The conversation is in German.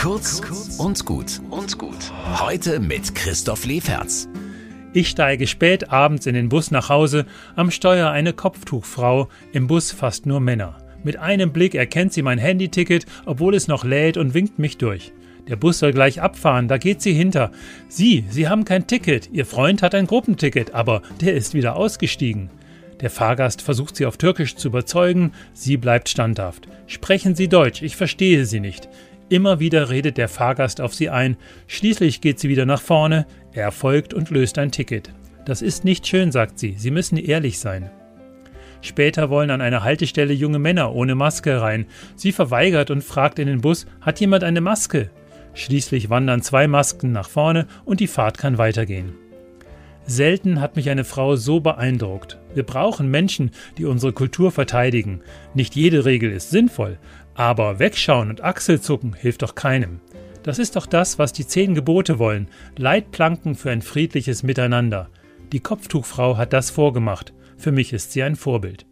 Kurz und gut und gut. Heute mit Christoph Leferz. Ich steige spät abends in den Bus nach Hause, am Steuer eine Kopftuchfrau, im Bus fast nur Männer. Mit einem Blick erkennt sie mein Handyticket, obwohl es noch lädt und winkt mich durch. Der Bus soll gleich abfahren, da geht sie hinter. Sie, Sie haben kein Ticket, Ihr Freund hat ein Gruppenticket, aber der ist wieder ausgestiegen. Der Fahrgast versucht sie auf Türkisch zu überzeugen, sie bleibt standhaft. Sprechen Sie Deutsch, ich verstehe Sie nicht. Immer wieder redet der Fahrgast auf sie ein, schließlich geht sie wieder nach vorne, er folgt und löst ein Ticket. Das ist nicht schön, sagt sie, Sie müssen ehrlich sein. Später wollen an einer Haltestelle junge Männer ohne Maske rein. Sie verweigert und fragt in den Bus, hat jemand eine Maske? Schließlich wandern zwei Masken nach vorne und die Fahrt kann weitergehen. Selten hat mich eine Frau so beeindruckt. Wir brauchen Menschen, die unsere Kultur verteidigen. Nicht jede Regel ist sinnvoll, aber wegschauen und Achselzucken hilft doch keinem. Das ist doch das, was die zehn Gebote wollen. Leitplanken für ein friedliches Miteinander. Die Kopftuchfrau hat das vorgemacht. Für mich ist sie ein Vorbild.